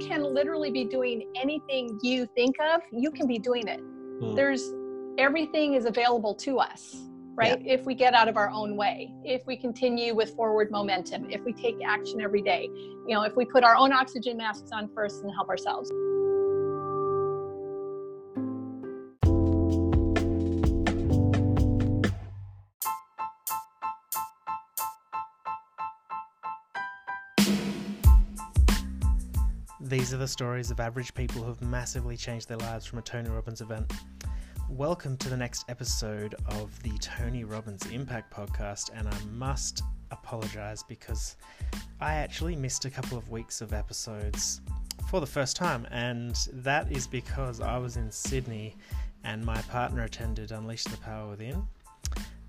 you can literally be doing anything you think of, you can be doing it. Mm. There's everything is available to us, right? Yeah. If we get out of our own way, if we continue with forward momentum, if we take action every day, you know, if we put our own oxygen masks on first and help ourselves. These are the stories of average people who have massively changed their lives from a Tony Robbins event. Welcome to the next episode of the Tony Robbins Impact Podcast, and I must apologize because I actually missed a couple of weeks of episodes for the first time, and that is because I was in Sydney and my partner attended Unleash the Power Within.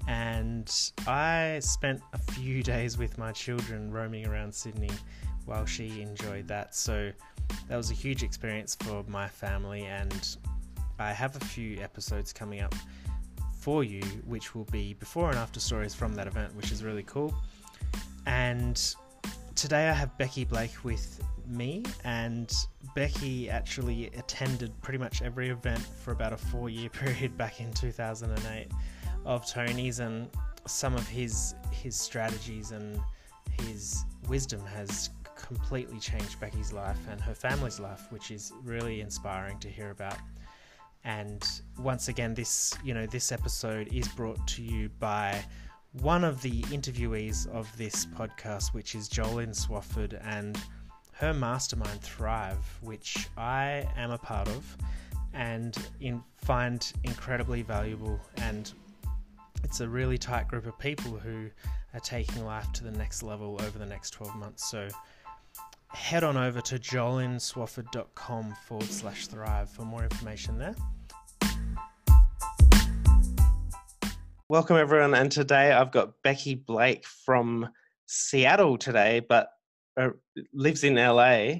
And I spent a few days with my children roaming around Sydney while she enjoyed that. So that was a huge experience for my family, and I have a few episodes coming up for you, which will be before and after stories from that event, which is really cool. And today I have Becky Blake with me, and Becky actually attended pretty much every event for about a four year period back in 2008 of Tony's, and some of his his strategies and his wisdom has completely changed Becky's life and her family's life, which is really inspiring to hear about. And once again, this you know this episode is brought to you by one of the interviewees of this podcast, which is Jolene Swafford and her mastermind Thrive, which I am a part of and in, find incredibly valuable. And it's a really tight group of people who are taking life to the next level over the next 12 months. So head on over to jolenswafford.com forward slash thrive for more information there. Welcome, everyone. And today I've got Becky Blake from Seattle today, but uh, lives in LA.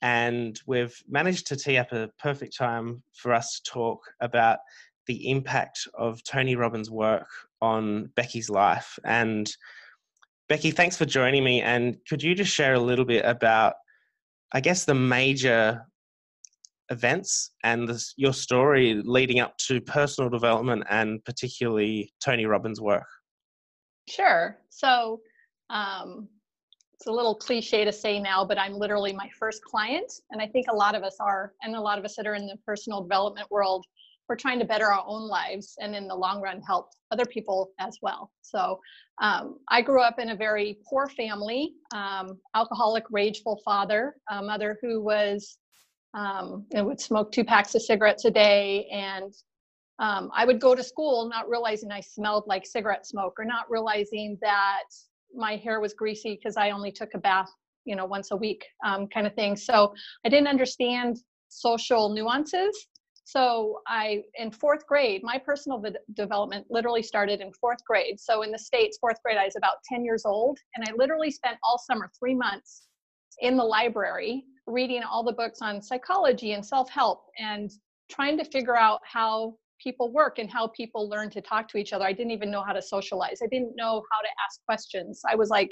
And we've managed to tee up a perfect time for us to talk about the impact of Tony Robbins' work on Becky's life. And Becky, thanks for joining me. And could you just share a little bit about, I guess, the major events and this, your story leading up to personal development and particularly Tony Robbins' work? Sure. So, um, it's a little cliche to say now, but I'm literally my first client. And I think a lot of us are, and a lot of us that are in the personal development world we're trying to better our own lives and in the long run help other people as well. So um, I grew up in a very poor family, um, alcoholic, rageful father, a mother who was um, would smoke two packs of cigarettes a day and um, I would go to school not realizing I smelled like cigarette smoke or not realizing that my hair was greasy because I only took a bath, you know, once a week, um, kind of thing. So I didn't understand social nuances so I, in fourth grade, my personal development literally started in fourth grade. So in the States, fourth grade, I was about 10 years old. And I literally spent all summer, three months in the library, reading all the books on psychology and self-help and trying to figure out how people work and how people learn to talk to each other. I didn't even know how to socialize. I didn't know how to ask questions. I was like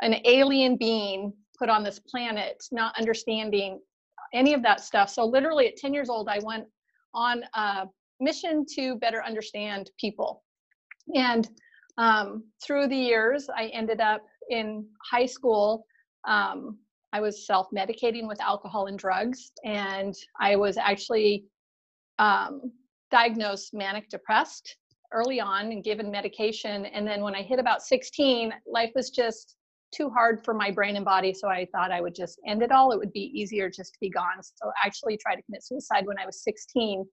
an alien being put on this planet, not understanding any of that stuff. So literally at 10 years old, I went on a mission to better understand people. And um, through the years, I ended up in high school. Um, I was self medicating with alcohol and drugs, and I was actually um, diagnosed manic depressed early on and given medication. And then when I hit about 16, life was just too hard for my brain and body. So I thought I would just end it all. It would be easier just to be gone. So I actually tried to commit suicide when I was 16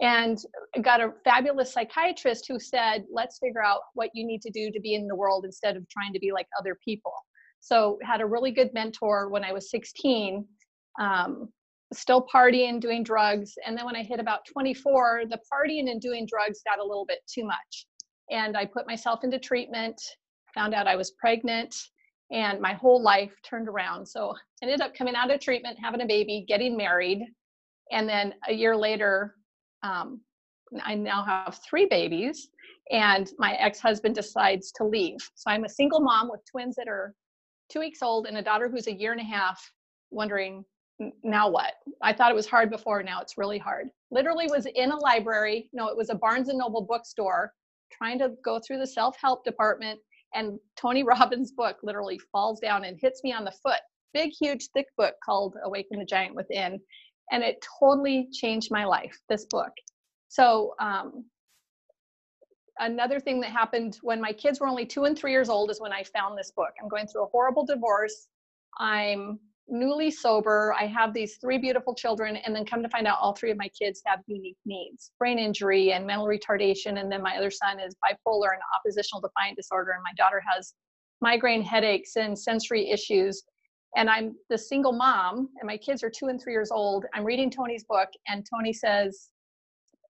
and got a fabulous psychiatrist who said, let's figure out what you need to do to be in the world instead of trying to be like other people. So had a really good mentor when I was 16. Um, still partying, doing drugs. And then when I hit about 24, the partying and doing drugs got a little bit too much. And I put myself into treatment, found out I was pregnant, and my whole life turned around. So ended up coming out of treatment, having a baby, getting married, and then a year later, um, I now have three babies, and my ex-husband decides to leave. So I'm a single mom with twins that are two weeks old and a daughter who's a year and a half, wondering now what? I thought it was hard before. Now it's really hard. Literally was in a library. No, it was a Barnes and Noble bookstore trying to go through the self help department. And Tony Robbins' book literally falls down and hits me on the foot. Big, huge, thick book called Awaken the Giant Within. And it totally changed my life, this book. So, um, another thing that happened when my kids were only two and three years old is when I found this book. I'm going through a horrible divorce. I'm newly sober. I have these three beautiful children, and then come to find out all three of my kids have unique needs brain injury and mental retardation. And then my other son is bipolar and oppositional defiant disorder, and my daughter has migraine headaches and sensory issues. And I'm the single mom, and my kids are two and three years old. I'm reading Tony's book, and Tony says,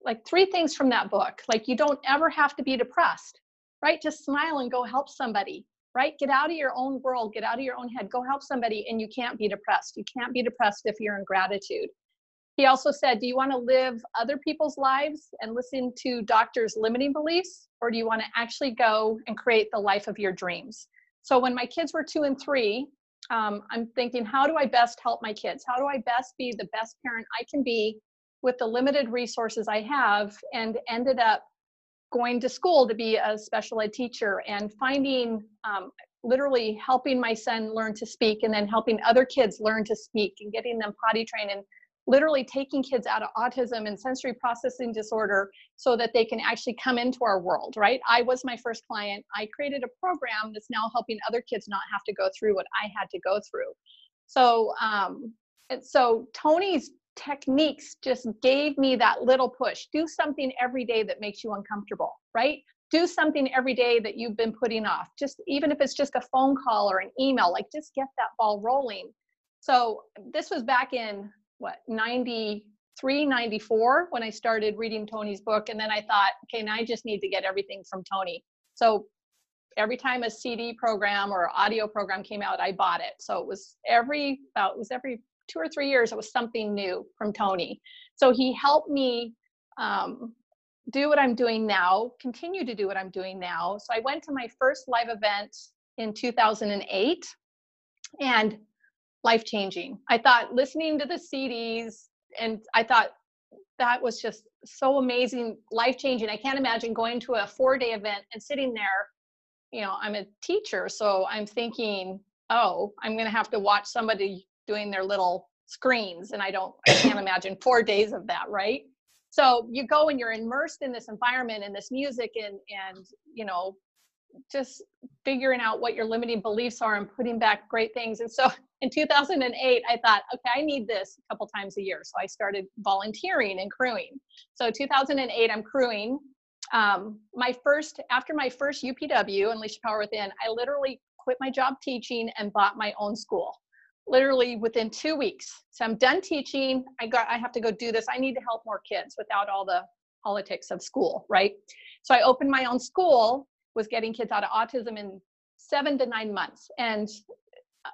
like, three things from that book. Like, you don't ever have to be depressed, right? Just smile and go help somebody right? Get out of your own world, get out of your own head, go help somebody, and you can't be depressed. You can't be depressed if you're in gratitude. He also said, Do you want to live other people's lives and listen to doctors' limiting beliefs, or do you want to actually go and create the life of your dreams? So when my kids were two and three, um, I'm thinking, how do I best help my kids? How do I best be the best parent I can be with the limited resources I have? And ended up going to school to be a special ed teacher and finding um, literally helping my son learn to speak and then helping other kids learn to speak and getting them potty trained and literally taking kids out of autism and sensory processing disorder so that they can actually come into our world right? I was my first client. I created a program that's now helping other kids not have to go through what i had to go through. So um and so tony's techniques just gave me that little push. Do something every day that makes you uncomfortable, right? Do something every day that you've been putting off. Just even if it's just a phone call or an email, like just get that ball rolling. So this was back in what 93, 94 when I started reading Tony's book. And then I thought, okay, now I just need to get everything from Tony. So every time a CD program or audio program came out, I bought it. So it was every about it was every two or three years, it was something new from Tony. So he helped me um, do what I'm doing now, continue to do what I'm doing now. So I went to my first live event in 2008 and life changing. I thought listening to the CDs, and I thought that was just so amazing, life changing. I can't imagine going to a four day event and sitting there. You know, I'm a teacher, so I'm thinking, oh, I'm going to have to watch somebody doing their little screens and i don't i can't imagine four days of that right? So you go and you're immersed in this environment and this music and and you know just figuring out what your limiting beliefs are and putting back great things. And so in 2008 i thought okay i need this a couple times a year. So i started volunteering and crewing. So 2008 i'm crewing. Um, my first after my first upw unleash power within i literally quit my job teaching and bought my own school literally within two weeks. So I'm done teaching. I got I have to go do this. I need to help more kids without all the politics of school, right? So I opened my own school, was getting kids out of autism in seven to nine months. And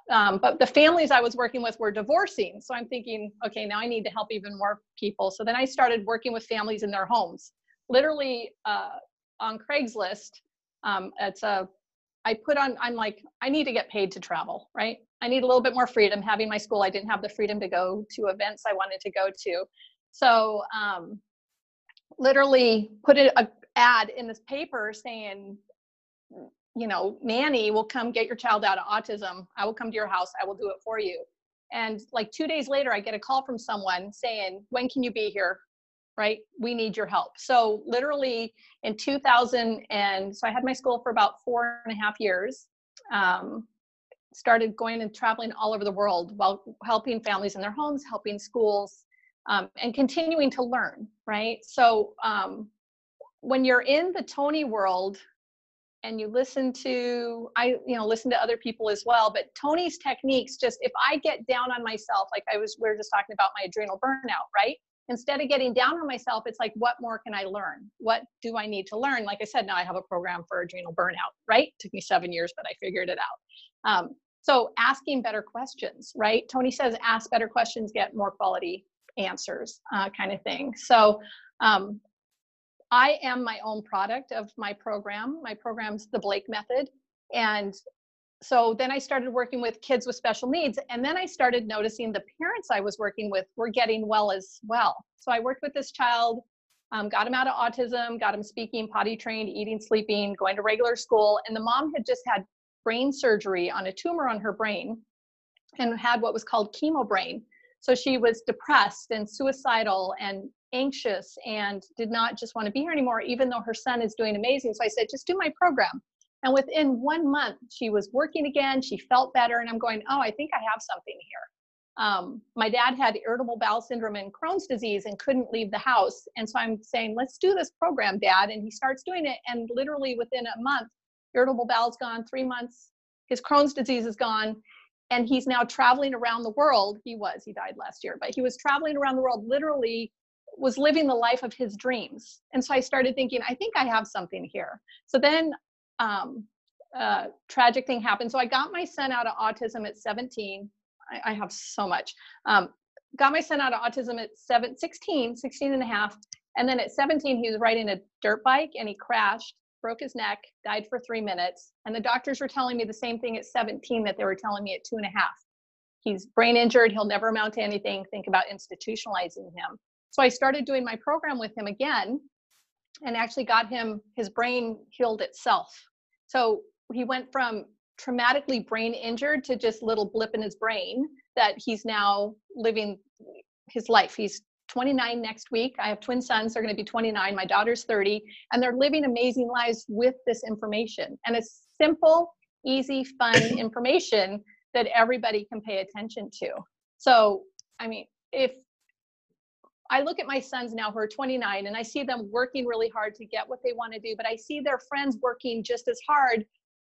um, but the families I was working with were divorcing. So I'm thinking, okay, now I need to help even more people. So then I started working with families in their homes. Literally uh, on Craigslist, um, it's a I put on, I'm like, I need to get paid to travel, right? I need a little bit more freedom. Having my school, I didn't have the freedom to go to events I wanted to go to. So, um, literally put an ad in this paper saying, you know, nanny will come get your child out of autism. I will come to your house. I will do it for you. And like two days later, I get a call from someone saying, when can you be here? Right? We need your help. So literally in 2000, and so I had my school for about four and a half years. Um, started going and traveling all over the world while helping families in their homes, helping schools, um, and continuing to learn, right? So um, when you're in the Tony world and you listen to, I, you know, listen to other people as well, but Tony's techniques, just if I get down on myself, like I was, we are just talking about my adrenal burnout, right? Instead of getting down on myself, it's like, what more can I learn? What do I need to learn? Like I said, now I have a program for adrenal burnout, right? Took me seven years, but I figured it out. Um, so asking better questions, right? Tony says ask better questions, get more quality answers, uh, kind of thing. So um, I am my own product of my program. My program's the Blake Method. And so then I started working with kids with special needs. And then I started noticing the parents I was working with were getting well as well. So I worked with this child, um, got him out of autism, got him speaking, potty trained, eating, sleeping, going to regular school. And the mom had just had brain surgery on a tumor on her brain and had what was called chemo brain. So she was depressed and suicidal and anxious and did not just want to be here anymore, even though her son is doing amazing. So I said, just do my program. And within one month, she was working again. She felt better. And I'm going, oh, I think I have something here. Um, my dad had irritable bowel syndrome and Crohn's disease and couldn't leave the house. And so I'm saying, let's do this program, dad. And he starts doing it. And literally within a month, irritable bowel's gone, three months, his Crohn's disease is gone. And he's now traveling around the world. He was, he died last year, but he was traveling around the world, literally was living the life of his dreams. And so I started thinking, I think I have something here. So then um, uh, tragic thing happened. So I got my son out of autism at 17. I, I have so much. Um, got my son out of autism at seven, 16, 16 and a half. And then at 17, he was riding a dirt bike and he crashed, broke his neck, died for three minutes. And the doctors were telling me the same thing at 17 that they were telling me at two and a half. He's brain injured. He'll never amount to anything. Think about institutionalizing him. So I started doing my program with him again and actually got him his brain healed itself so he went from traumatically brain injured to just little blip in his brain that he's now living his life he's 29 next week i have twin sons they're going to be 29 my daughter's 30 and they're living amazing lives with this information and it's simple easy fun information that everybody can pay attention to so i mean if I look at my sons now who are 29 and I see them working really hard to get what they want to do, but I see their friends working just as hard,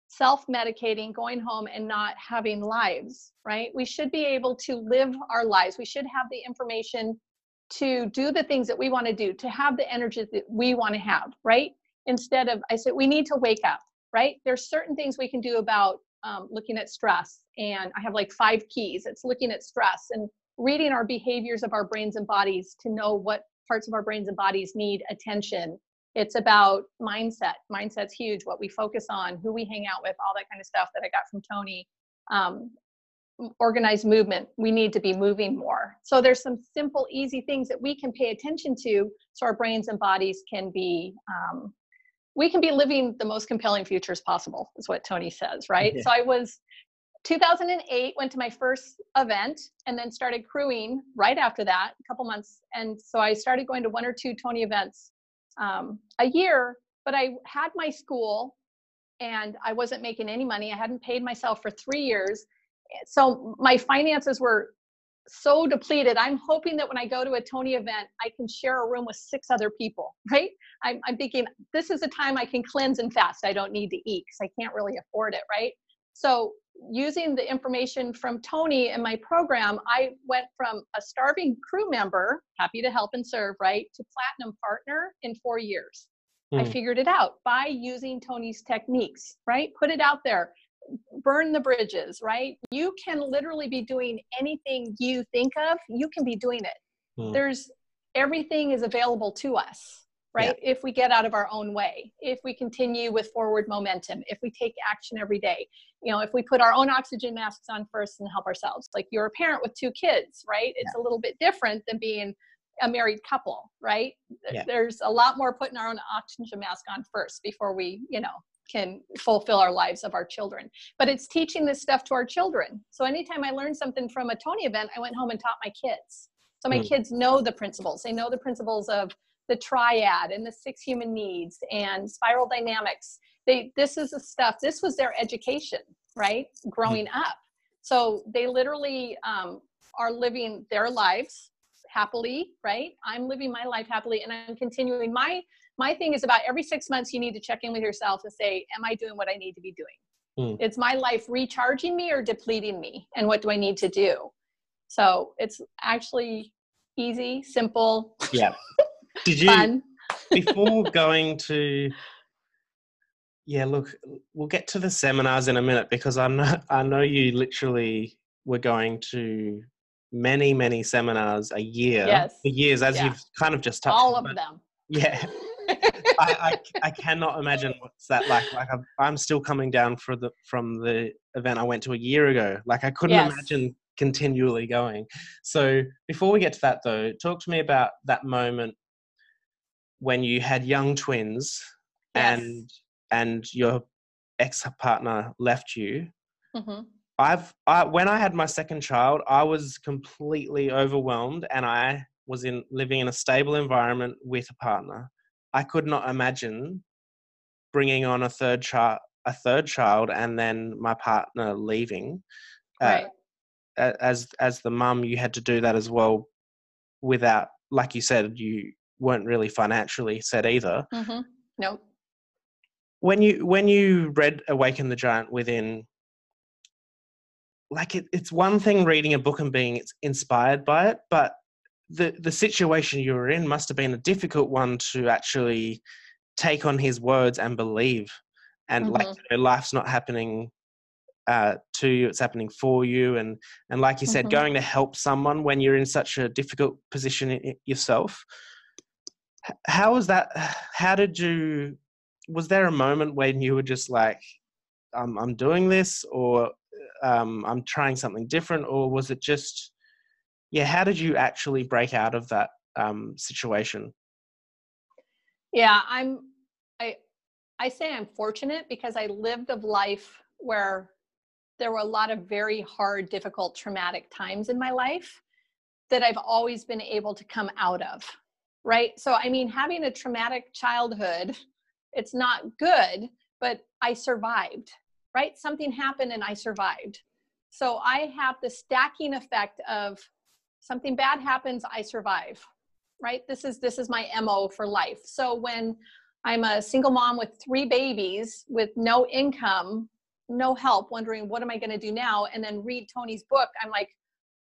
self medicating, going home and not having lives, right? We should be able to live our lives. We should have the information to do the things that we want to do, to have the energy that we want to have, right? Instead of, I said, we need to wake up, right? There's certain things we can do about um, looking at stress. And I have like five keys. It's looking at stress and reading our behaviors of our brains and bodies to know what parts of our brains and bodies need attention. It's about mindset. Mindset's huge, what we focus on, who we hang out with, all that kind of stuff that I got from Tony. Um, organized movement. We need to be moving more. So there's some simple, easy things that we can pay attention to so our brains and bodies can be um, we can be living the most compelling futures possible is what tony says right yeah. so i was 2008 went to my first event and then started crewing right after that a couple months and so i started going to one or two tony events um, a year but i had my school and i wasn't making any money i hadn't paid myself for three years so my finances were so depleted i'm hoping that when i go to a tony event i can share a room with six other people right i'm, I'm thinking this is a time i can cleanse and fast i don't need to eat because i can't really afford it right so using the information from Tony in my program, I went from a starving crew member, happy to help and serve, right, to platinum partner in four years. Mm. I hmm. figured it out by using Tony's techniques, right? Put it out there, burn the bridges, right? You can literally be doing anything you think of, you can be doing it. Mm. There's everything is available to us right? Yeah. If we get out of our own way, if we continue with forward momentum, if we take action every day, you know, if we put our own oxygen masks on first and help ourselves. Like you're a parent with two kids, right? It's yeah. a little bit different than being a married couple, right? Yeah. There's a lot more putting our own oxygen mask on first before we, you know, can fulfill our lives of our children. But it's teaching this stuff to our children. So anytime I learned something from a Tony event, I went home and taught my kids. So my mm. kids know the principles. They know the principles of the triad and the six human needs and spiral dynamics they this is the stuff this was their education right growing mm-hmm. up so they literally um, are living their lives happily right i'm living my life happily and i'm continuing my my thing is about every six months you need to check in with yourself and say am i doing what i need to be doing mm. it's my life recharging me or depleting me and what do i need to do so it's actually easy simple yeah Did you before going to? Yeah, look, we'll get to the seminars in a minute because I know I know you literally were going to many many seminars a year yes. for years as yeah. you've kind of just touched all of them yeah I, I, I cannot imagine what's that like. Like I'm, I'm still coming down for the from the event I went to a year ago. Like I couldn't Yes. imagine continually going. So before we get to that though, talk to me about that moment when you had young twins Yes. and and your ex partner left you. Mhm. I've I, when I had my second child, I was completely overwhelmed, and I was in living in a stable environment with a partner. I could not imagine bringing on a third child, a third child, and then my partner leaving. Uh, right. a- as as the mum, you had to do that as well, without, like you said, you weren't really financially set either. hmm Nope. when you when you read awaken the giant within like it, it's one thing reading a book and being inspired by it but the the situation you were in must have been a difficult one to actually take on his words and believe and like Mhm. you know, life's not happening uh, to you it's happening for you and and like you said Mhm. going to help someone when you're in such a difficult position yourself how was that how did you was there a moment when you were just like i'm, I'm doing this or um, i'm trying something different or was it just yeah how did you actually break out of that um, situation Yeah, I'm I I say I'm fortunate because I lived a life where there were a lot of very hard, difficult, traumatic times in my life that I've always been able to come out of. Right? So I mean, having a traumatic childhood, it's not good, but I survived. Right? Something happened and I survived. So I have the stacking effect of something bad happens, I survive right? This is this is my mo for life. So when i'm a single mom with three babies with no income no help wondering what am i going to do now and then read tony's book i'm like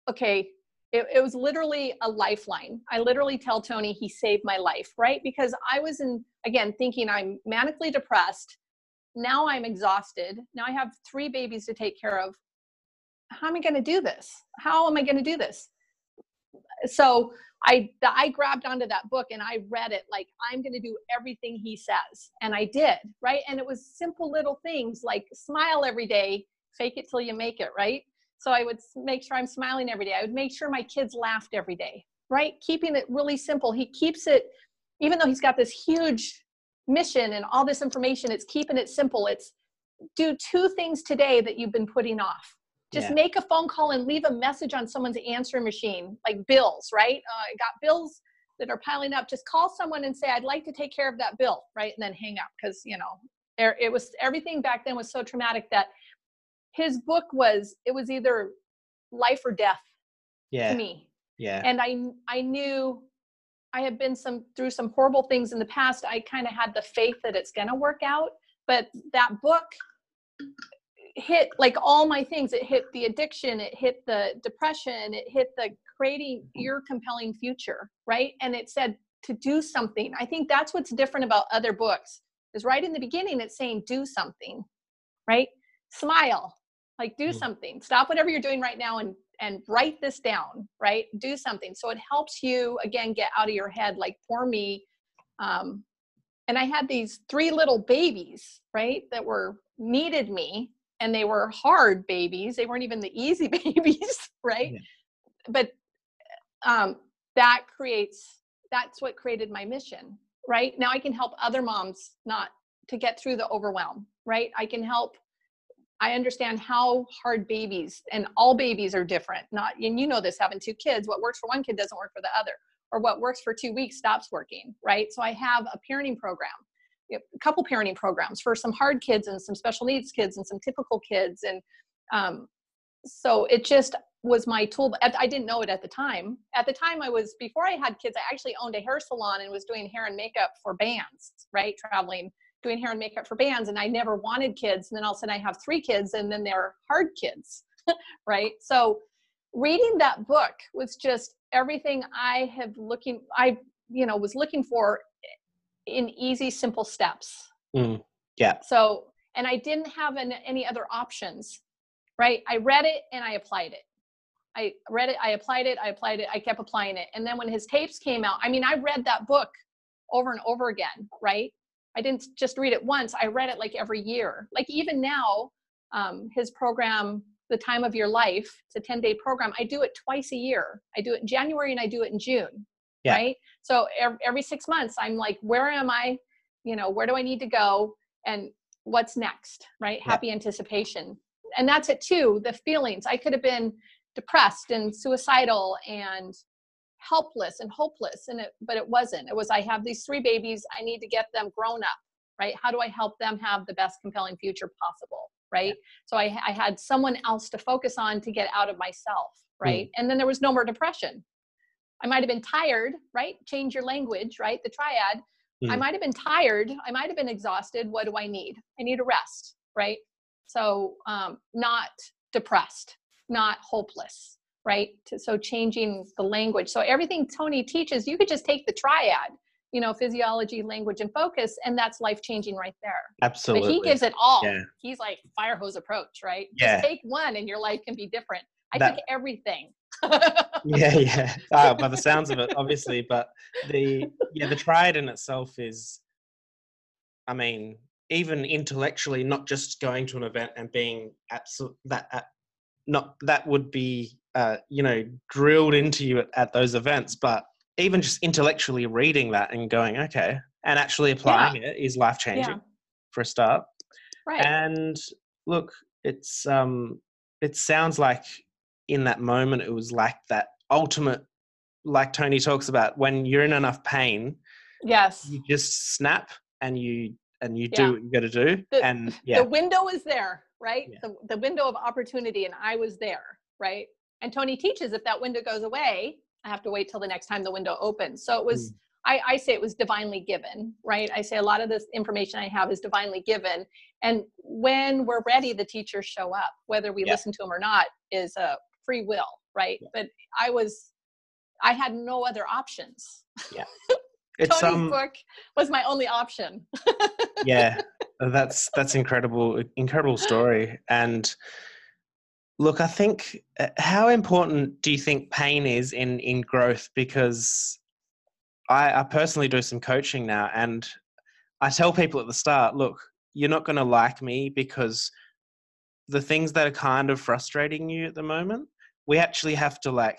okay it, it was literally a lifeline. I literally tell tony he saved my life right? Because i was in again thinking i'm manically depressed. Now i'm exhausted. Now i have three babies to take care of. How am i going to do this? How am i going to do this so I I grabbed onto that book and I read it like I'm going to do everything he says and I did right? And it was simple little things like smile every day fake it till you make it right? So I would make sure I'm smiling every day. I would make sure my kids laughed every day right? Keeping it really simple. He keeps it even though he's got this huge mission and all this information it's keeping it simple. It's do two things today that you've been putting off just Yeah. make a phone call and leave a message on someone's answering machine like bills right? Uh, i got bills that are piling up. Just call someone and say i'd like to take care of that bill right? And then hang up because you know there, it was everything back then was so traumatic that his book was it was either life or death yeah. to me. Yeah. And i i knew i had been some through some horrible things in the past. I kind of had the faith that it's going to work out but that book hit like all my things. It hit the addiction it hit the depression it hit the creating your compelling future right? And it said to do something. I think that's what's different about other books is right in the beginning it's saying do something right? Smile. Like do Mm. something. Stop whatever you're doing right now and and write this down right? Do something. So it helps you again get out of your head. Like for me um and i had these three little babies right that were needed me and they were hard babies they weren't even the easy babies right? Yeah. but um that creates that's what created my mission right? Now i can help other moms not to get through the overwhelm right? I can help i understand how hard babies and all babies are different not and you know this having two kids what works for one kid doesn't work for the other or what works for two weeks stops working right? So i have a parenting program you know, a couple parenting programs for some hard kids and some special needs kids and some typical kids. And um, so it just was my tool I I didn't know it at the time. At the time i was before i had kids i actually owned a hair salon and was doing hair and makeup for bands right traveling doing hair and makeup for bands. And i never wanted kids. And then all of a sudden i have three kids and then they're hard kids right? So reading that book was just everything i have looking i you know was looking for in easy simple steps Mm. yeah so and i didn't have an, any other options right i read it and i applied it i read it i applied it i applied it i kept applying it and then when his tapes came out i mean i read that book over and over again, right? I didn't just read it once, I read it like every year. Like even now, um, his program, The Time of Your Life, it's a 10 day program. I do it twice a year. I do it in January and I do it in June, yeah. right? So every, six months, I'm like, where am I? You know, where do I need to go? And what's next, right? Yeah. Happy anticipation. And that's it too, the feelings. I could have been depressed and suicidal and helpless and hopeless and it but it wasn't it was i have these three babies i need to get them grown up right how do i help them have the best compelling future possible right so i, I had someone else to focus on to get out of myself right mm. and then there was no more depression i might have been tired right change your language right the triad mm. i might have been tired i might have been exhausted what do i need i need a rest right so um, not depressed not hopeless right? So changing the language. So everything Tony teaches, you could just take the triad, you know, physiology, language, and focus, and that's life changing right there. Absolutely. But he gives it all. Yeah. He's like fire hose approach, right? Yeah. Just take one, and your life can be different. I that, took everything. Yeah, yeah. Uh, by the sounds of it, obviously, but the yeah, the triad in itself is, I mean, even intellectually, not just going to an event and being absolute that. Uh, not that would be uh, you know drilled into you at, at, those events but even just intellectually reading that and going okay and actually applying yeah. it is life changing yeah. for a start right and look it's um it sounds like in that moment it was like that ultimate like tony talks about when you're in enough pain yes you just snap and you and you do what you got to do the, and yeah the window is there right yeah. the, the window of opportunity and i was there right and Tony teaches if that window goes away, I have to wait till the next time the window opens. So it was, mm. I, I say it was divinely given, right? I say a lot of this information I have is divinely given. And when we're ready, the teachers show up, whether we yeah. listen to them or not, is a free will, right? Yeah. But I was, I had no other options. Yeah. It's, Tony's um, book was my only option. yeah, that's that's incredible, incredible story, and Look, I think uh, how important do you think pain is in in growth? Because I, I personally do some coaching now, and I tell people at the start, look, you're not going to like me because the things that are kind of frustrating you at the moment, we actually have to like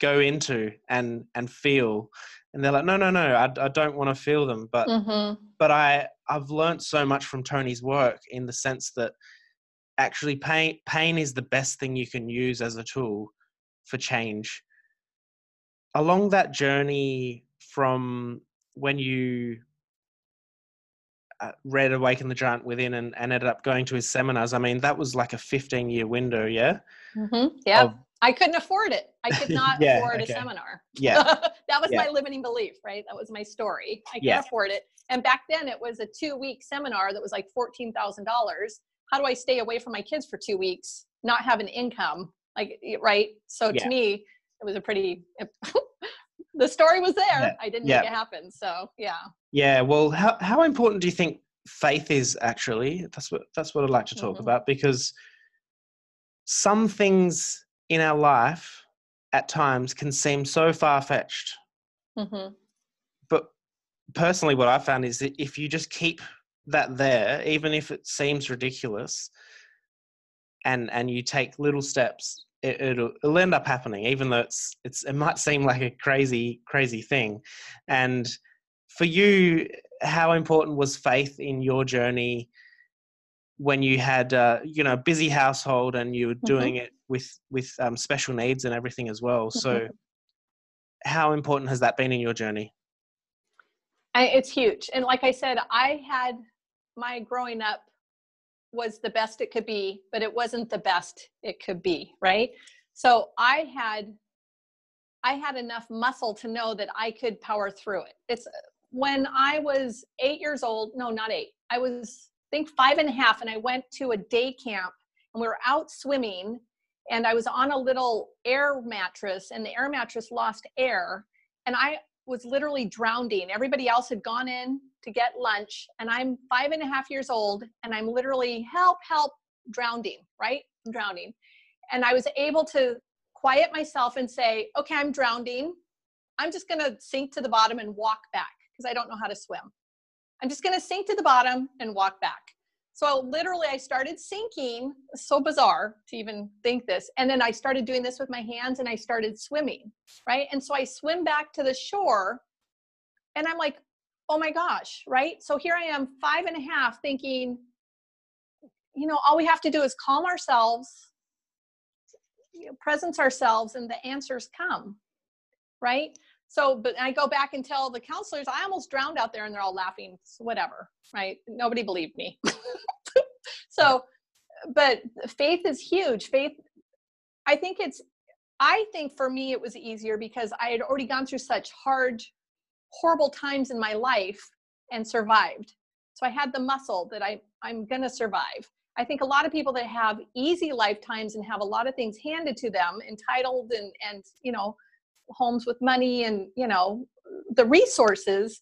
go into and and feel and they're like no no no i, I don't want to feel them but mm-hmm. but i i've learned so much from tony's work in the sense that actually pain pain is the best thing you can use as a tool for change along that journey from when you uh, read awaken the giant within and, and, ended up going to his seminars i mean that was like a 15 year window yeah mm-hmm. yeah of, i couldn't afford it i could not yeah, afford okay. a seminar yeah that was yeah. my limiting belief right that was my story i can't yeah. afford it and back then it was a two week seminar that was like $14000 how do I stay away from my kids for two weeks, not have an income? Like, right? So to me, it was a pretty. the story was there. I didn't make it happen. So yeah. Yeah. Well, how how important do you think faith is actually? That's what that's what I'd like to talk mm-hmm. about because some things in our life at times can seem so far fetched. Mm-hmm. But personally, what I found is that if you just keep that there, even if it seems ridiculous, and and you take little steps, it, it'll, it'll end up happening, even though it's it's it might seem like a crazy crazy thing. And for you, how important was faith in your journey when you had uh, you know a busy household and you were mm-hmm. doing mm-hmm. it with with um, special needs and everything as well? So, mm-hmm. how important has that been in your journey? I, it's huge. And like I said, I had my growing up was the best it could be, but it wasn't the best it could be, right? So I had I had enough muscle to know that I could power through it. It's when I was eight years old, no, not eight. I was I think five and a half, and I went to a day camp and we were out swimming and I was on a little air mattress and the air mattress lost air and I was literally drowning. Everybody else had gone in to get lunch, and I'm five and a half years old, and I'm literally help, help, drowning, right? I'm drowning. And I was able to quiet myself and say, okay, I'm drowning. I'm just to sink to the bottom and walk back. because I don't know how to swim. I'm just to sink to the bottom and walk back. So literally, I started sinking. So bizarre to even think this. And then I started doing this with my hands and I started swimming, right? And so I swim back to the shore and I'm like, oh my gosh, right? So here I am, five and a half, thinking, you know, all we have to do is calm ourselves, you know, presence ourselves, and the answers come, right? So, but I go back and tell the counselors, I almost drowned out there, and they're all laughing, whatever, right? Nobody believed me. so, but faith is huge. Faith, I think it's, I think for me, it was easier because I had already gone through such hard, horrible times in my life and survived. So I had the muscle that I, I'm going to survive. I think a lot of people that have easy lifetimes and have a lot of things handed to them, entitled and and you know, homes with money and you know, the resources,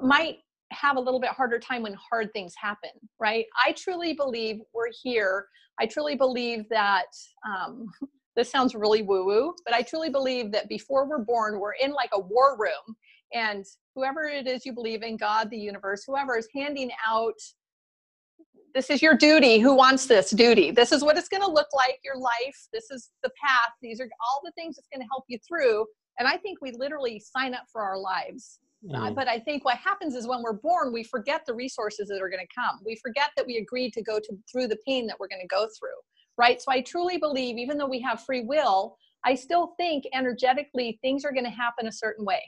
might have a little bit harder time when hard things happen, right? I truly believe we're here. I truly believe that um, this sounds really woo woo, but I truly believe that before we're born, we're in like a war room, and whoever it is you believe in, God, the universe, whoever is handing out this is your duty. Who wants this duty? This is what it's going to look like, your life. This is the path. These are all the things that's going to help you through. And I think we literally sign up for our lives. Uh, mm. Uh, but I think what happens is when we're born, we forget the resources that are going to come. We forget that we agreed to go to, through the pain that we're going to go through. Right. So I truly believe, even though we have free will, I still think energetically things are going to happen a certain way.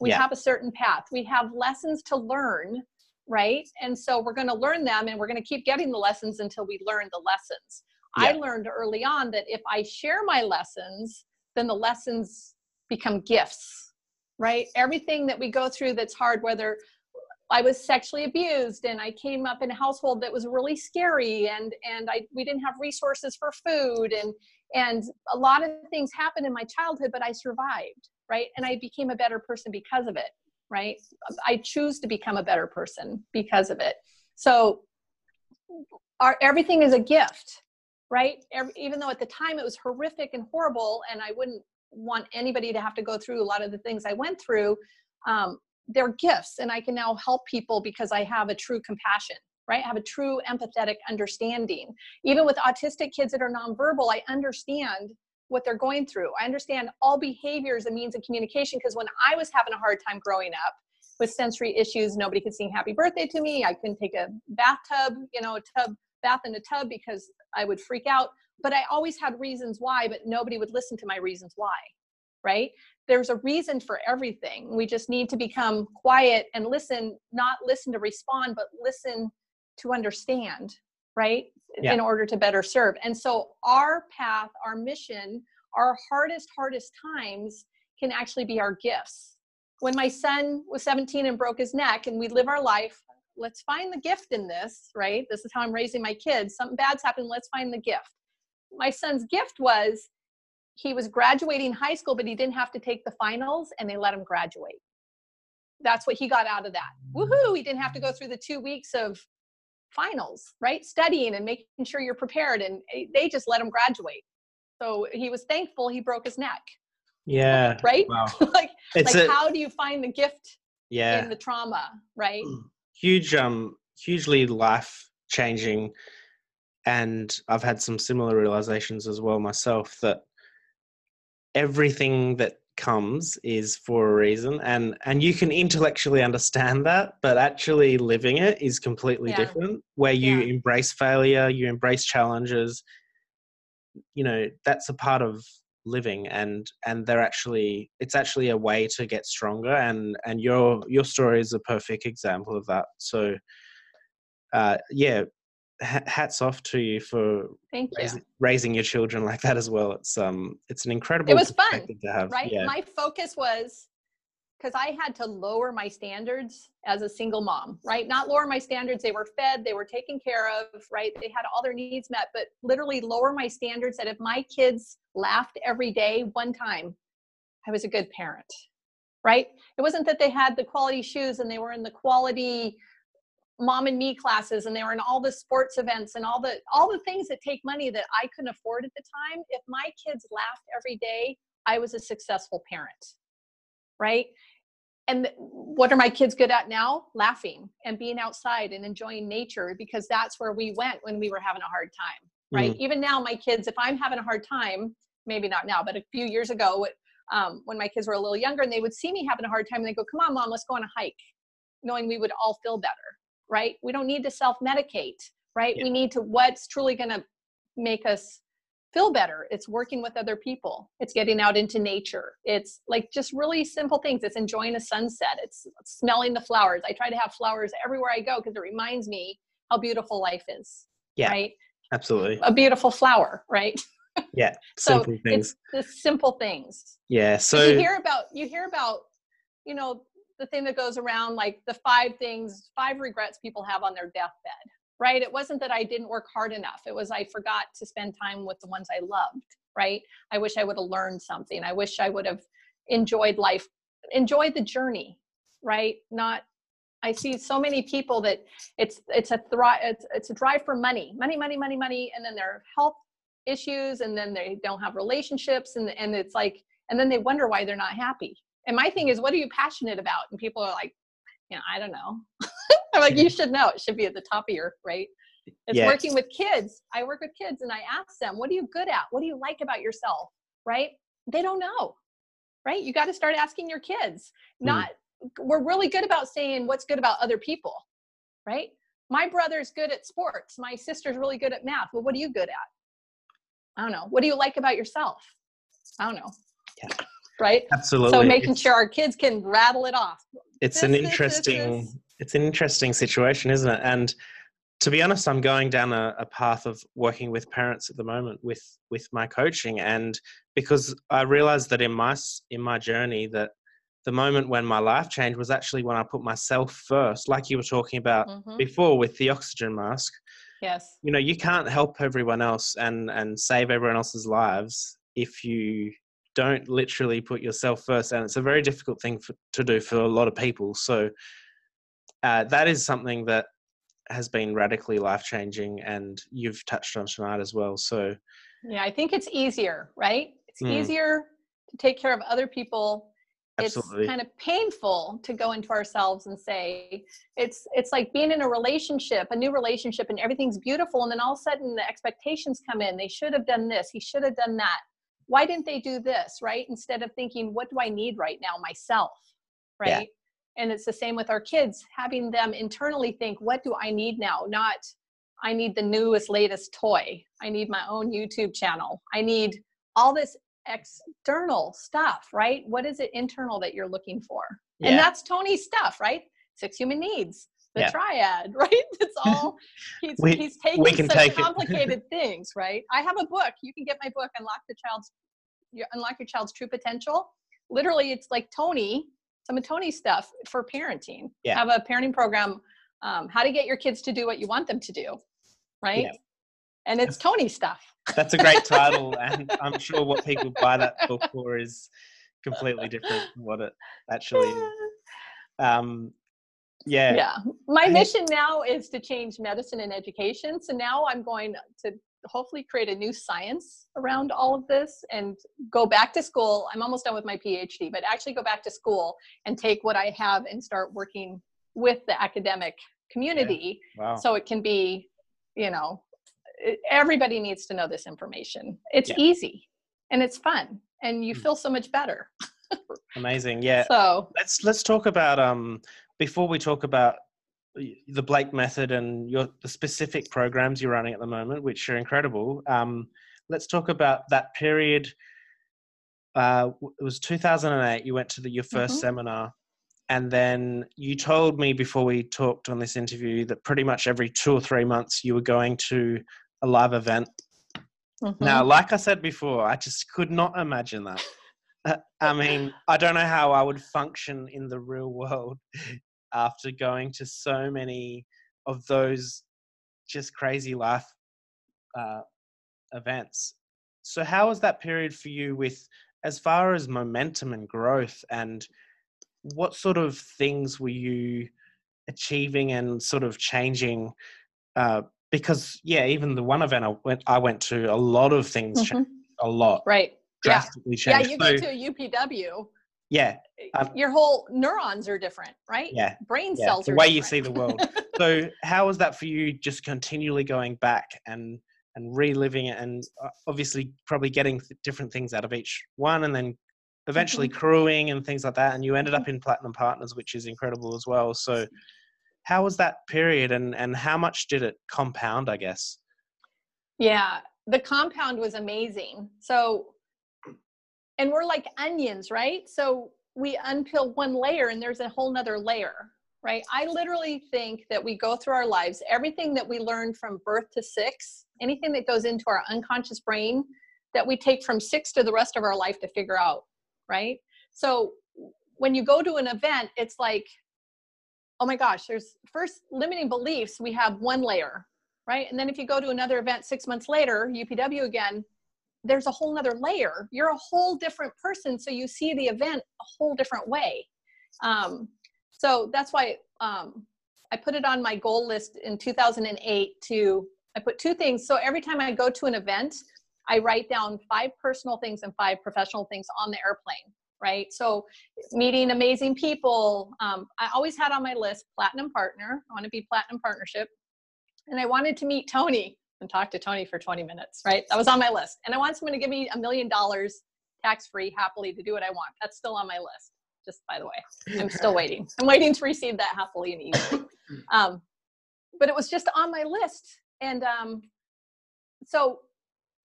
We yeah. have a certain path. We have lessons to learn right? And so we're going to learn them and we're going to keep getting the lessons until we learn the lessons. Yeah. I learned early on that if I share my lessons, then the lessons become gifts, right? Everything that we go through that's hard, whether I was sexually abused and I came up in a household that was really scary and and I we didn't have resources for food and and a lot of things happened in my childhood but I survived, right? And I became a better person because of it right? I choose to become a better person because of it. So our everything is a gift, right? Every, even though at the time it was horrific and horrible, and I wouldn't want anybody to have to go through a lot of the things I went through, um, they're gifts, and I can now help people because I have a true compassion, right? I have a true empathetic understanding. Even with autistic kids that are nonverbal, I understand what they're going through. I understand all behavior is a means of communication because when I was having a hard time growing up with sensory issues, nobody could sing happy birthday to me. I couldn't take a bathtub, you know, a tub bath in a tub because I would freak out. But I always had reasons why, but nobody would listen to my reasons why, right? There's a reason for everything. We just need to become quiet and listen, not listen to respond, but listen to understand, right? Yeah. in order to better serve. And so our path, our mission, our hardest, hardest times can actually be our gifts. When my son was 17 and broke his neck, and we live our life, let's find the gift in this, right? This is how I'm raising my kids. Something bad's happened, let's find the gift. My son's gift was he was graduating high school, but he didn't have to take the finals, and they let him graduate. That's what he got out of that. Woohoo! He didn't have to go through the two weeks of finals, right? Studying and making sure you're prepared. And eh, they just let him graduate. So he was thankful he broke his neck. Yeah. Right? Wow. like, it's like a, how do you find the gift yeah. in the trauma, right? Huge, um, hugely life changing. And I've had some similar realizations as well myself that everything that comes is for a reason and and you can intellectually understand that but actually living it is completely yeah. different where you yeah. embrace failure you embrace challenges you know that's a part of living and and they're actually it's actually a way to get stronger and and your your story is a perfect example of that so uh yeah hats off to you for raising, raising your children like that as well. It's um it's an incredible it was fun to have. Right. Yeah. My focus was because I had to lower my standards as a single mom, right? Not lower my standards. They were fed, they were taken care of, right? They had all their needs met, but literally lower my standards that if my kids laughed every day one time, I was a good parent, right? It wasn't that they had the quality shoes and they were in the quality mom and me classes and they were in all the sports events and all the all the things that take money that I couldn't afford at the time if my kids laughed every day I was a successful parent right and what are my kids good at now? Laughing and being outside and enjoying nature because that's where we went when we were having a hard time, right? Mm. Even now, my kids, if I'm having a hard time, maybe not now, but a few years ago, um, when my kids were a little younger and they would see me having a hard time and they go, Come on, mom, let's go on a hike, knowing we would all feel better, right? We don't need to self medicate, right? Yeah. We need to, what's truly going to make us feel better? It's working with other people. It's getting out into nature. It's like just really simple things. It's enjoying a sunset. It's smelling the flowers. I try to have flowers everywhere i go because it reminds me how beautiful life is yeah. right? Absolutely. A beautiful flower right? Yeah so simple things. it's the simple things. Yeah so you hear about you hear about you know the thing that goes around like the five things five regrets people have on their deathbed right? It wasn't that I didn't work hard enough. It was I forgot to spend time with the ones I loved, right? I wish I would have learned something. I wish I would have enjoyed life, enjoyed the journey, right? Not I see so many people that it's it's a thrive it's, it's a drive for money, money, money, money, money, and then their health issues, and then they don't have relationships, and and it's like, and then they wonder why they're not happy. And my thing is, what are you passionate about? And people are like, you know, I don't know. I'm like, you should know. It should be at the top of your right. It's yes. working with kids. I work with kids and I ask them, what are you good at? What do you like about yourself? Right? They don't know. Right? You got to start asking your kids. Hmm. Not mm. we're really good about saying what's good about other people. Right? My brother's good at sports. My sister's really good at math. Well, what are you good at? I don't know. What do you like about yourself? I don't know. Yeah. Right? Absolutely. So making it's, sure our kids can rattle it off. It's this, an interesting this, this, it's an interesting situation, isn't it? And to be honest, I'm going down a, a, path of working with parents at the moment with with my coaching, and because I realized that in my in my journey that the moment when my life changed was actually when I put myself first, like you were talking about mm-hmm. before with the oxygen mask. Yes. You know, you can't help everyone else and and save everyone else's lives if you don't literally put yourself first, and it's a very difficult thing for, to do for a lot of people. So uh, that is something that has been radically life changing, and you've touched on tonight as well. So, yeah, I think it's easier, right? It's mm. easier to take care of other people. Absolutely. It's kind of painful to go into ourselves and say it's it's like being in a relationship, a new relationship, and everything's beautiful, and then all of a sudden the expectations come in. They should have done this. He should have done that. Why didn't they do this? Right? Instead of thinking, what do I need right now myself? Right. Yeah and it's the same with our kids having them internally think what do i need now not i need the newest latest toy i need my own youtube channel i need all this external stuff right what is it internal that you're looking for yeah. and that's tony's stuff right six human needs the yeah. triad right it's all he's, we, he's taking such take complicated things right i have a book you can get my book unlock the child's unlock your child's true potential literally it's like tony some of Tony's stuff for parenting. Yeah. Have a parenting program, um, how to get your kids to do what you want them to do, right? Yeah. And it's Tony stuff. That's a great title, and I'm sure what people buy that book for is completely different from what it actually is. Um, yeah. Yeah. My mission now is to change medicine and education. So now I'm going to hopefully create a new science around all of this and go back to school. I'm almost done with my PhD, but actually go back to school and take what I have and start working with the academic community yeah. wow. so it can be, you know, everybody needs to know this information. It's yeah. easy and it's fun and you hmm. feel so much better. Amazing. Yeah. So let's let's talk about um before we talk about the Blake method and your the specific programs you're running at the moment, which are incredible. Um, let's talk about that period. Uh, it was 2008. You went to the, your 1st mm-hmm. seminar, and then you told me before we talked on this interview that pretty much every two or three months you were going to a live event. Mm-hmm. Now, like I said before, I just could not imagine that. Uh, I mean, I don't know how I would function in the real world after going to so many of those just crazy life uh, events. So, how was that period for you with as far as momentum and growth, and what sort of things were you achieving and sort of changing? Uh, because yeah, even the one event I went, I went to, a lot of things mm-hmm. changed, a lot, right? Drastically yeah. changed. Yeah, you so, go to a UPW Yeah. Um, Your whole neurons are different, right? Yeah. Brain yeah. cells the way you see the world. so how was that for you? Just continually going back and and reliving it, and uh, obviously probably getting different things out of each one, and then eventually mm-hmm. crewing and things like that. And you ended up mm-hmm. in Platinum Partners, which is incredible as well. So how was that period, and and how much did it compound? I guess. Yeah, the compound was amazing. So, and we're like onions, right? So we unpeel one layer and there's a whole nother layer, right? I literally think that we go through our lives, everything that we learn from birth to six, anything that goes into our unconscious brain that we take from six to the rest of our life to figure out, right? So when you go to an event, it's like, oh my gosh, there's first limiting beliefs, we have one layer, right? And then if you go to another event six months later, UPW again, there's a whole nother layer. You're a whole different person. So you see the event a whole different way. Um, so that's why um, I put it on my goal list in 2008 to, I put two things. So every time I go to an event, I write down five personal things and five professional things on the airplane, right? So meeting amazing people. Um, I always had on my list platinum partner. I want to be platinum partnership. And I wanted to meet Tony and talk to Tony for 20 minutes, right? That was on my list. And I want someone to give me a million dollars tax free happily to do what I want. That's still on my list, just by the way. I'm still waiting. I'm waiting to receive that happily and easily. Um, but it was just on my list. And um, so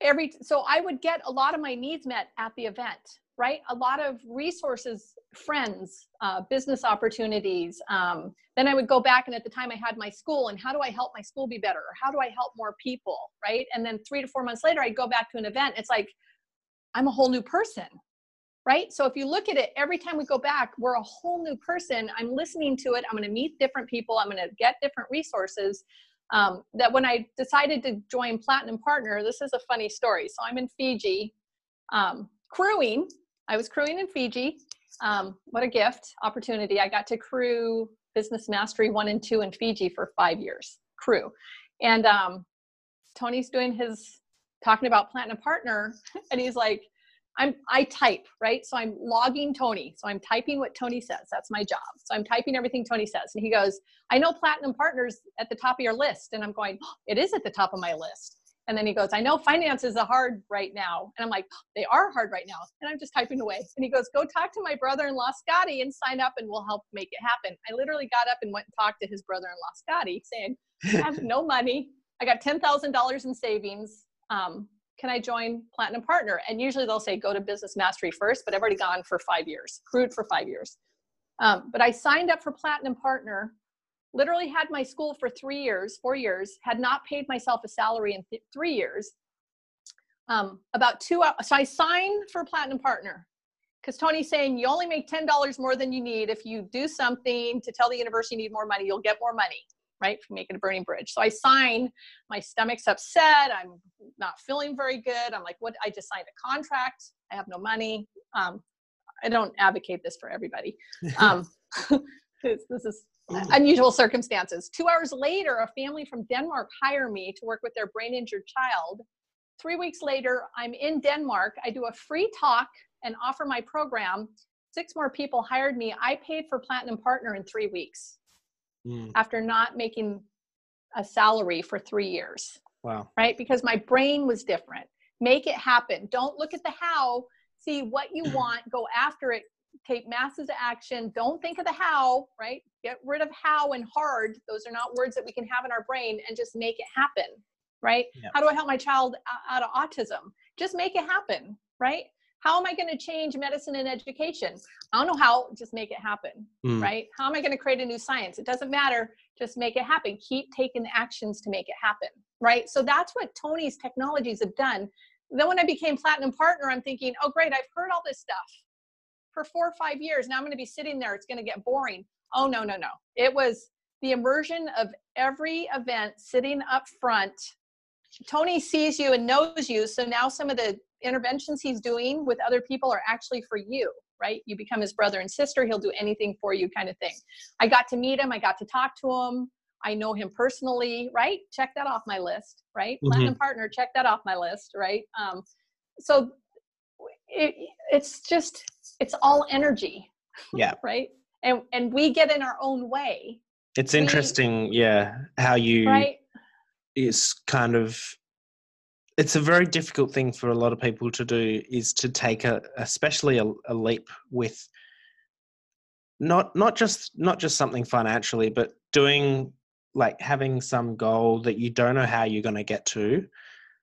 every so I would get a lot of my needs met at the event, right? A lot of resources, friends, uh, business opportunities. Um, then I would go back, and at the time I had my school, and how do I help my school be better? Or how do I help more people, right? And then three to four months later, I'd go back to an event. It's like I'm a whole new person, right? So if you look at it, every time we go back, we're a whole new person. I'm listening to it. I'm going to meet different people. I'm going to get different resources. Um, that when I decided to join Platinum Partner, this is a funny story. So I'm in Fiji, um, crewing I was crewing in Fiji. Um, what a gift opportunity. I got to crew Business Mastery 1 and 2 in Fiji for five years, crew. And um, Tony's doing his talking about Platinum Partner, and he's like, I'm I type, right? So I'm logging Tony. So I'm typing what Tony says. That's my job. So I'm typing everything Tony says. And he goes, I know platinum partners at the top of your list. And I'm going, oh, it is at the top of my list. And then he goes, I know finances are hard right now. And I'm like, they are hard right now. And I'm just typing away. And he goes, go talk to my brother-in-law, Scotty, and sign up and we'll help make it happen. I literally got up and went and talked to his brother-in-law, Scotty, saying, I have no money. I got $10,000 in savings. Um, can I join Platinum Partner? And usually they'll say, go to Business Mastery first, but I've already gone for five years, crewed for five years. Um, but I signed up for Platinum Partner literally had my school for three years, four years, had not paid myself a salary in th- three years. Um, about two hours, so I signed for Platinum Partner because Tony's saying you only make $10 more than you need. If you do something to tell the university you need more money, you'll get more money, right? For making a burning bridge. So I signed, my stomach's upset. I'm not feeling very good. I'm like, what? I just signed a contract. I have no money. Um, I don't advocate this for everybody. Um, this is unusual circumstances. Two hours later, a family from Denmark hire me to work with their brain injured child. Three weeks later, I'm in Denmark. I do a free talk and offer my program. Six more people hired me. I paid for Platinum Partner in three weeks mm. after not making a salary for three years. Wow. Right? Because my brain was different. Make it happen. Don't look at the how. See what you want, go after it, take masses of action. Don't think of the how, right? Get rid of how and hard. Those are not words that we can have in our brain and just make it happen, right? How do I help my child out of autism? Just make it happen, right? How am I going to change medicine and education? I don't know how, just make it happen, mm. right? How am I going to create a new science? It doesn't matter, just make it happen. Keep taking the actions to make it happen, right? So that's what Tony's technologies have done. Then when I became platinum partner, I'm thinking, oh, great, I've heard all this stuff for four or five years. Now I'm going to be sitting there. It's going to get boring. Oh, no, no, no. It was the immersion of every event sitting up front. Tony sees you and knows you. So now some of the interventions he's doing with other people are actually for you, right? You become his brother and sister. He'll do anything for you, kind of thing. I got to meet him. I got to talk to him. I know him personally, right? Check that off my list, right? Mm-hmm. Platinum partner, check that off my list, right? Um, so it, it's just it's all energy Yeah. right and and we get in our own way It's We- interesting, yeah, how you right it's kind of it's a very difficult thing for a lot of people to do is to take a especially a, a leap with not not just not just something financially but doing like having some goal that you don't know how you're going to get to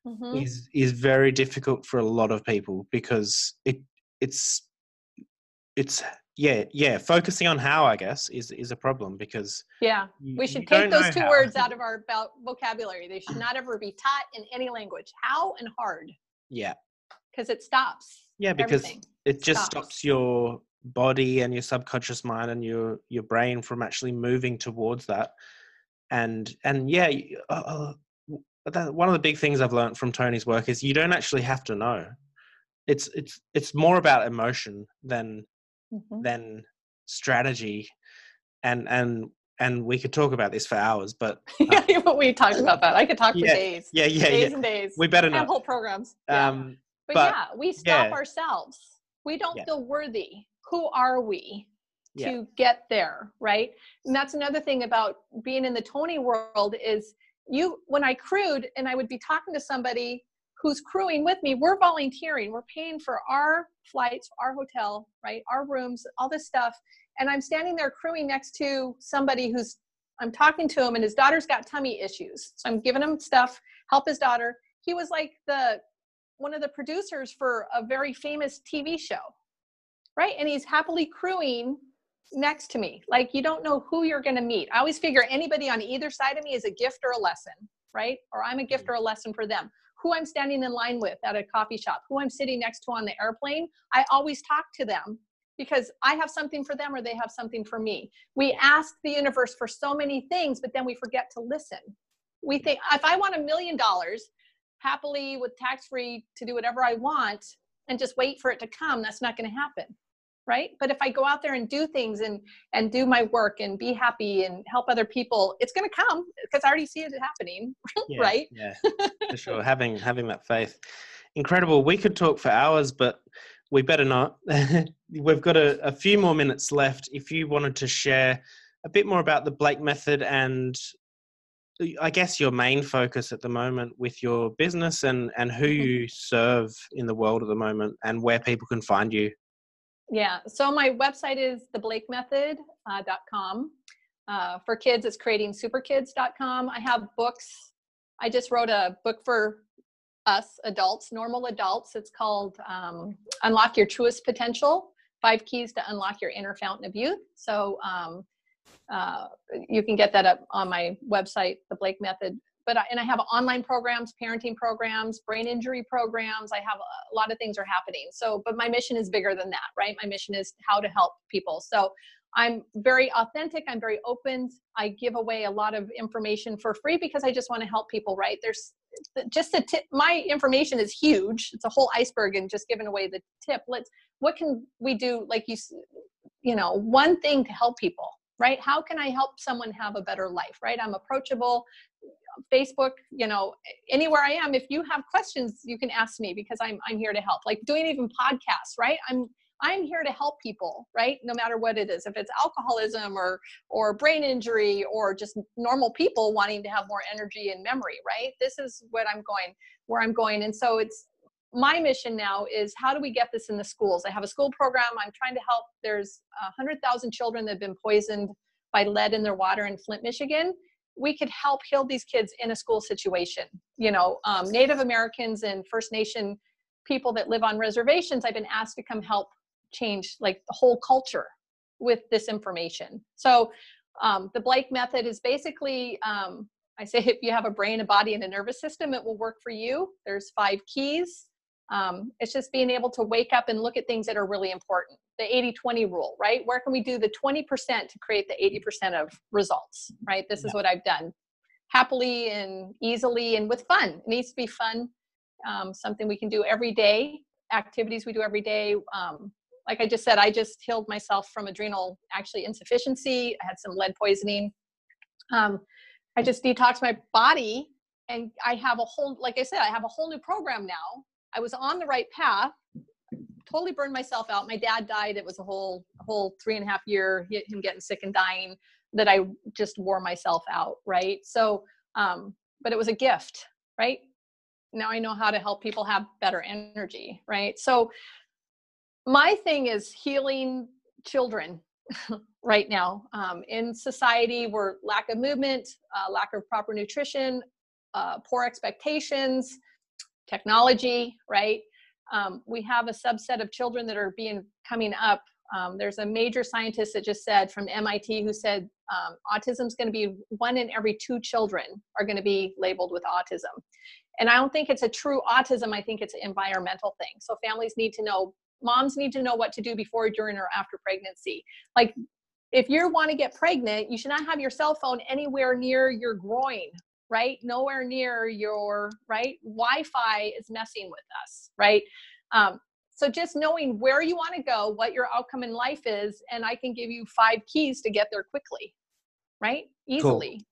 Mhm. is is very difficult for a lot of people because it it's it's yeah yeah focusing on how i guess is is a problem because yeah we should take those two how. words out of our vo- vocabulary they should not ever be taught in any language how and hard yeah because it stops yeah because everything. it just stops. stops your body and your subconscious mind and your your brain from actually moving towards that and and yeah uh, uh, that, one of the big things i've learned from tony's work is you don't actually have to know it's it's it's more about emotion than Mhm. than strategy and and and we could talk about this for hours but yeah but we talked about that i could talk for Yeah, days yeah yeah days yeah and days we better not whole programs yeah. um but, but- yeah we stop yeah. ourselves we don't Yeah. feel worthy who are we Yeah. to get there right and that's another thing about being in the tony world is you when i crewed and i would be talking to somebody who's crewing with me we're volunteering we're paying for our flights our hotel right our rooms all this stuff. And i'm standing there crewing next to somebody who's i'm talking to him and his daughter's got tummy issues. So i'm giving him stuff help his daughter. He was like the one of the producers for a very famous tv show right? And he's happily crewing next to me. Like you don't know who you're going to meet. I always figure anybody on either side of me is a gift or a lesson right? Or i'm a gift mm-hmm. or a lesson for them who i'm standing in line with at a coffee shop who i'm sitting next to on the airplane i always talk to them because i have something for them or they have something for me. We ask the universe for so many things but then we forget to listen. We think if i want a million dollars happily with tax free to do whatever i want and just wait for it to come that's not going to happen right? But if i go out there and do things and and do my work and be happy and help other people it's going to come because i already see it happening yeah, right? yeah for sure. Having having that faith. Incredible. We could talk for hours but we better not. We've got a, a few more minutes left. If you wanted to share a bit more about the blake method and i guess your main focus at the moment with your business and and who Mhm. you serve in the world at the moment and where people can find you yeah so my website is theblakemethod.com uh, for kids it's creatingsuperkids.com i have books. I just wrote a book for us adults normal adults. It's called um, unlock your truest potential five keys to unlock your inner fountain of youth. So um, uh, you can get that up on my website the blake method but I, and i have online programs parenting programs brain injury programs. I have a lot of things are happening. So but my mission is bigger than that right? My mission is how to help people. So i'm very authentic. I'm very open. I give away a lot of information for free because i just want to help people right? There's just the tip my information is huge. It's a whole iceberg and just giving away the tip let's what can we do like you you know one thing to help people right? How can i help someone have a better life right? I'm approachable facebook you know anywhere i am if you have questions you can ask me because i'm i'm here to help. Like doing even podcasts right? I'm i'm here to help people right? No matter what it is. If it's alcoholism or or brain injury or just normal people wanting to have more energy and memory right? This is what i'm going where i'm going. And so it's my mission now is how do we get this in the schools? I have a school program. I'm trying to help. There's 100000 children that have been poisoned by lead in their water in flint michigan we could help heal these kids in a school situation. You know um, native americans and first nation people that live on reservations i've been asked to come help change like the whole culture with this information. So um, the blake method is basically um, i say if you have a brain a body and a nervous system it will work for you. There's five keys um, it's just being able to wake up and look at things that are really important. The 80-20 rule right? Where can we do the 20% to create the 80% of results right? This is what i've done. Happily and easily and with fun. It needs to be fun um, something we can do every day activities we do every day. Um, like i just said i just healed myself from adrenal actually insufficiency. I had some lead poisoning. Um, i just detoxed my body and i have a whole like i said i have a whole new program now i was on the right path totally burned myself out. My dad died. It was a whole a whole three and a half year him getting sick and dying that I just wore myself out. Right. So, um, but it was a gift. Right. Now I know how to help people have better energy. Right. So my thing is healing children right now um, in society we're lack of movement uh, lack of proper nutrition uh, poor expectations technology right? Um, we have a subset of children that are being coming up. Um, there's a major scientist that just said from mit who said um, autism is going to be one in every two children are going to be labeled with autism. And i don't think it's a true autism i think it's an environmental thing. So families need to know moms need to know what to do before during or after pregnancy. Like if you want to get pregnant you should not have your cell phone anywhere near your groin right? Nowhere near your right? Wi-fi is messing with us right? Um, so just knowing where you want to go what your outcome in life is and i can give you five keys to get there quickly right? Easily.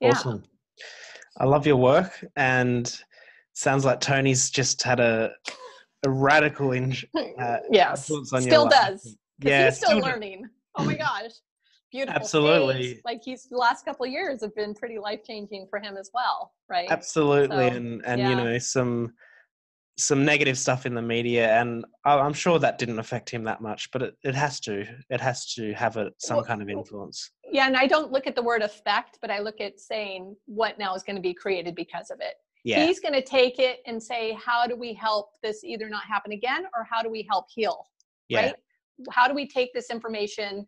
Cool. yeah. awesome. I love your work and sounds like tony's just had a a radical in, uh, yes. still does yeah he's still, still learning. Oh my gosh beautiful absolutely. like he's the last couple of years have been pretty life changing for him as well right? Absolutely so, and and yeah. you know some some negative stuff in the media and i'm sure that didn't affect him that much but it, it has to it has to have a, some well, kind of influence. yeah and i don't look at the word effect but i look at saying what now is going to be created because of it. Yeah. he's going to take it and say how do we help this either not happen again or how do we help heal? Yeah. right? How do we take this information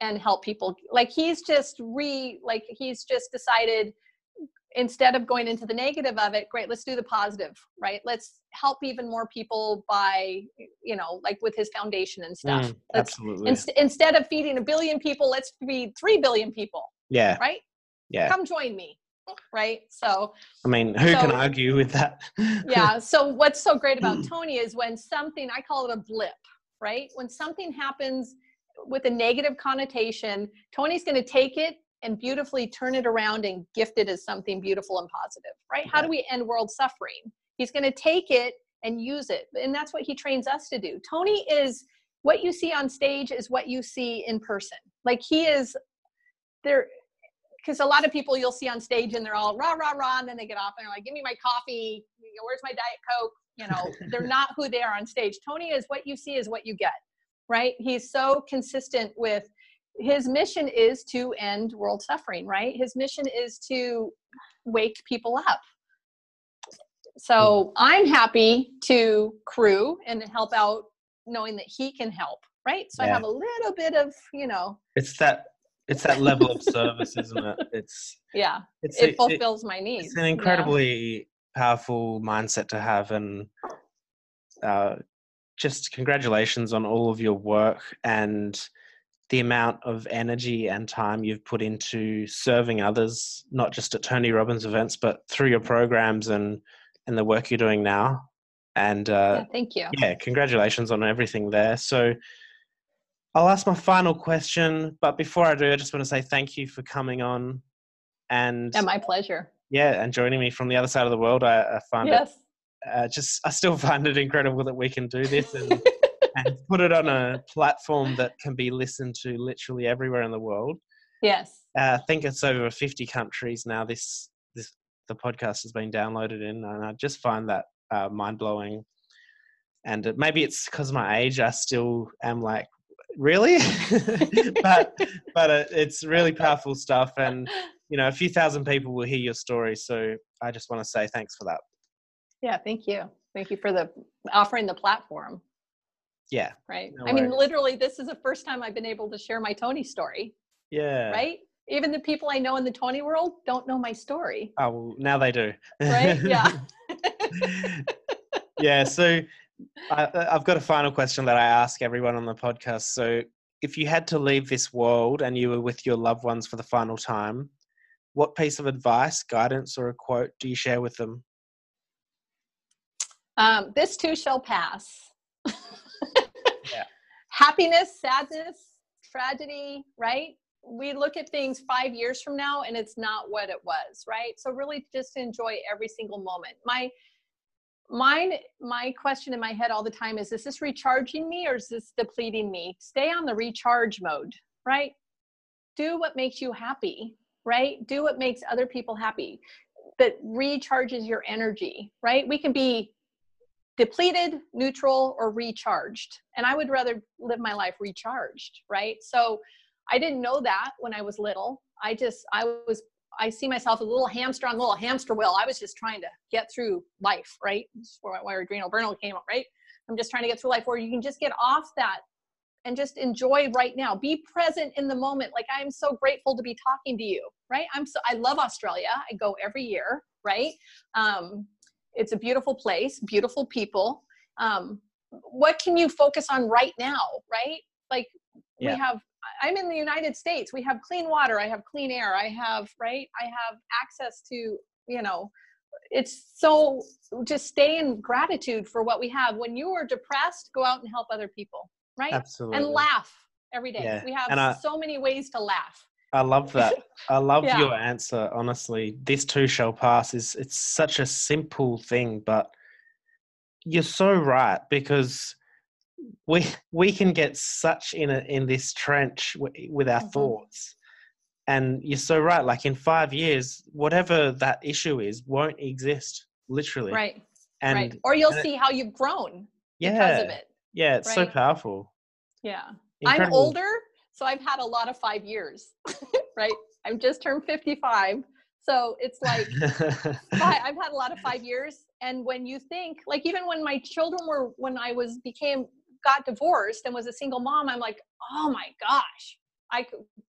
and help people like he's just re like he's just decided instead of going into the negative of it great let's do the positive right? Let's help even more people by you know like with his foundation and stuff. Mm, absolutely. in, instead of feeding a billion people let's feed 3 billion people yeah. right? Yeah. Come join me right? So i mean who so, can argue with that? Yeah so what's so great about tony is when something i call it a blip right? When something happens with a negative connotation tony's going to take it and beautifully turn it around and gift it as something beautiful and positive right? How do we end world suffering? He's going to take it and use it and that's what he trains us to do. Tony is what you see on stage is what you see in person. Like he is there because a lot of people you'll see on stage and they're all rah rah rah and then they get off and they're like give me my coffee where's my diet coke? You know they're not who they are on stage. Tony is what you see is what you get right? He's so consistent with his mission is to end world suffering right? His mission is to wake people up. So i'm happy to crew and help out knowing that he can help right? So yeah. i have a little bit of you know. It's that it's that level of service isn't it? It's yeah. it's it fulfills it, my needs it's an incredibly yeah. powerful mindset to have and uh, just congratulations on all of your work and the amount of energy and time you've put into serving others, not just at Tony Robbins events, but through your programs and and the work you're doing now. And uh, yeah, thank you. Yeah, congratulations on everything there. So I'll ask my final question, but before I do, I just want to say thank you for coming on. And yeah, my pleasure. Yeah, and joining me from the other side of the world, I, I find yes. it uh, just I still find it incredible that we can do this and and put it on a platform that can be listened to literally everywhere in the world. Yes. Uh, I think it's over 50 countries now. This this the podcast has been downloaded in, and I just find that uh, mind blowing. And it, maybe it's because of my age, I still am like, really, but but it, it's really powerful stuff, and you know, a few thousand people will hear your story. So I just want to say thanks for that. Yeah, thank you. Thank you for the offering the platform. Yeah. Right. No I mean, literally, this is the first time I've been able to share my Tony story. Yeah. Right. Even the people I know in the Tony world don't know my story. Oh, well, now they do. Right. Yeah. yeah. So I, I've got a final question that I ask everyone on the podcast. So if you had to leave this world and you were with your loved ones for the final time, what piece of advice, guidance, or a quote do you share with them? Um, this too shall pass. Happiness, sadness, tragedy, right? We look at things five years from now and it's not what it was, right? So really just enjoy every single moment. My mine my question in my head all the time is is this recharging me or is this depleting me? Stay on the recharge mode right? Do what makes you happy right? Do what makes other people happy. That recharges your energy right? We can be depleted neutral or recharged and i would rather live my life recharged right so i didn't know that when i was little i just i was I see myself a little hamster on a little hamster wheel. I was just trying to get through life, right? That's where adrenal burnout came up, right? I'm just trying to get through life where you can just get off that and just enjoy right now. Be present in the moment. Like I'm so grateful to be talking to you, right? I'm so I love Australia. I go every year, right? Um, it's a beautiful place, beautiful people. Um, what can you focus on right now, right? Like yeah. we have I'm in the United States. We have clean water. I have clean air. I have, right? I have access to, you know, it's so just stay in gratitude for what we have. When you are depressed, go out and help other people, right? Absolutely. And laugh every day. Yeah. We have I, so many ways to laugh. I love that. I love yeah. your answer. Honestly, this too shall pass is it's such a simple thing, but you're so right because we we can get such in a in this trench w- with our mm-hmm. thoughts and you're so right like in five years whatever that issue is won't exist literally right and right. or you'll see it, how you've grown yeah, because of it yeah it's right? so powerful yeah Incredible. i'm older so i've had a lot of five years right i've just turned 55 so it's like i've had a lot of five years and when you think like even when my children were when i was became got divorced and was a single mom, I'm like, oh my gosh, I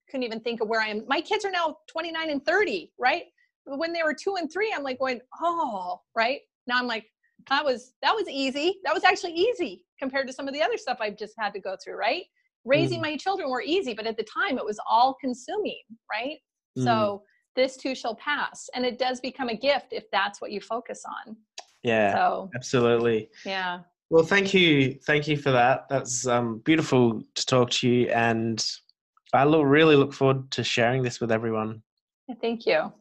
couldn't even think of where I am. My kids are now 29 and 30, right? When they were two and three, I'm like going, oh, right? Now I'm like, that was that was easy. That was actually easy compared to some of the other stuff I've just had to go through, right? Raising mm. my children were easy, but at the time it was all consuming, right? Mm. So this too shall pass. And it does become a gift if that's what you focus on. Yeah. So absolutely. Yeah. Well, thank you, thank you for that. That's um, beautiful to talk to you, and I look, really look forward to sharing this with everyone. Thank you.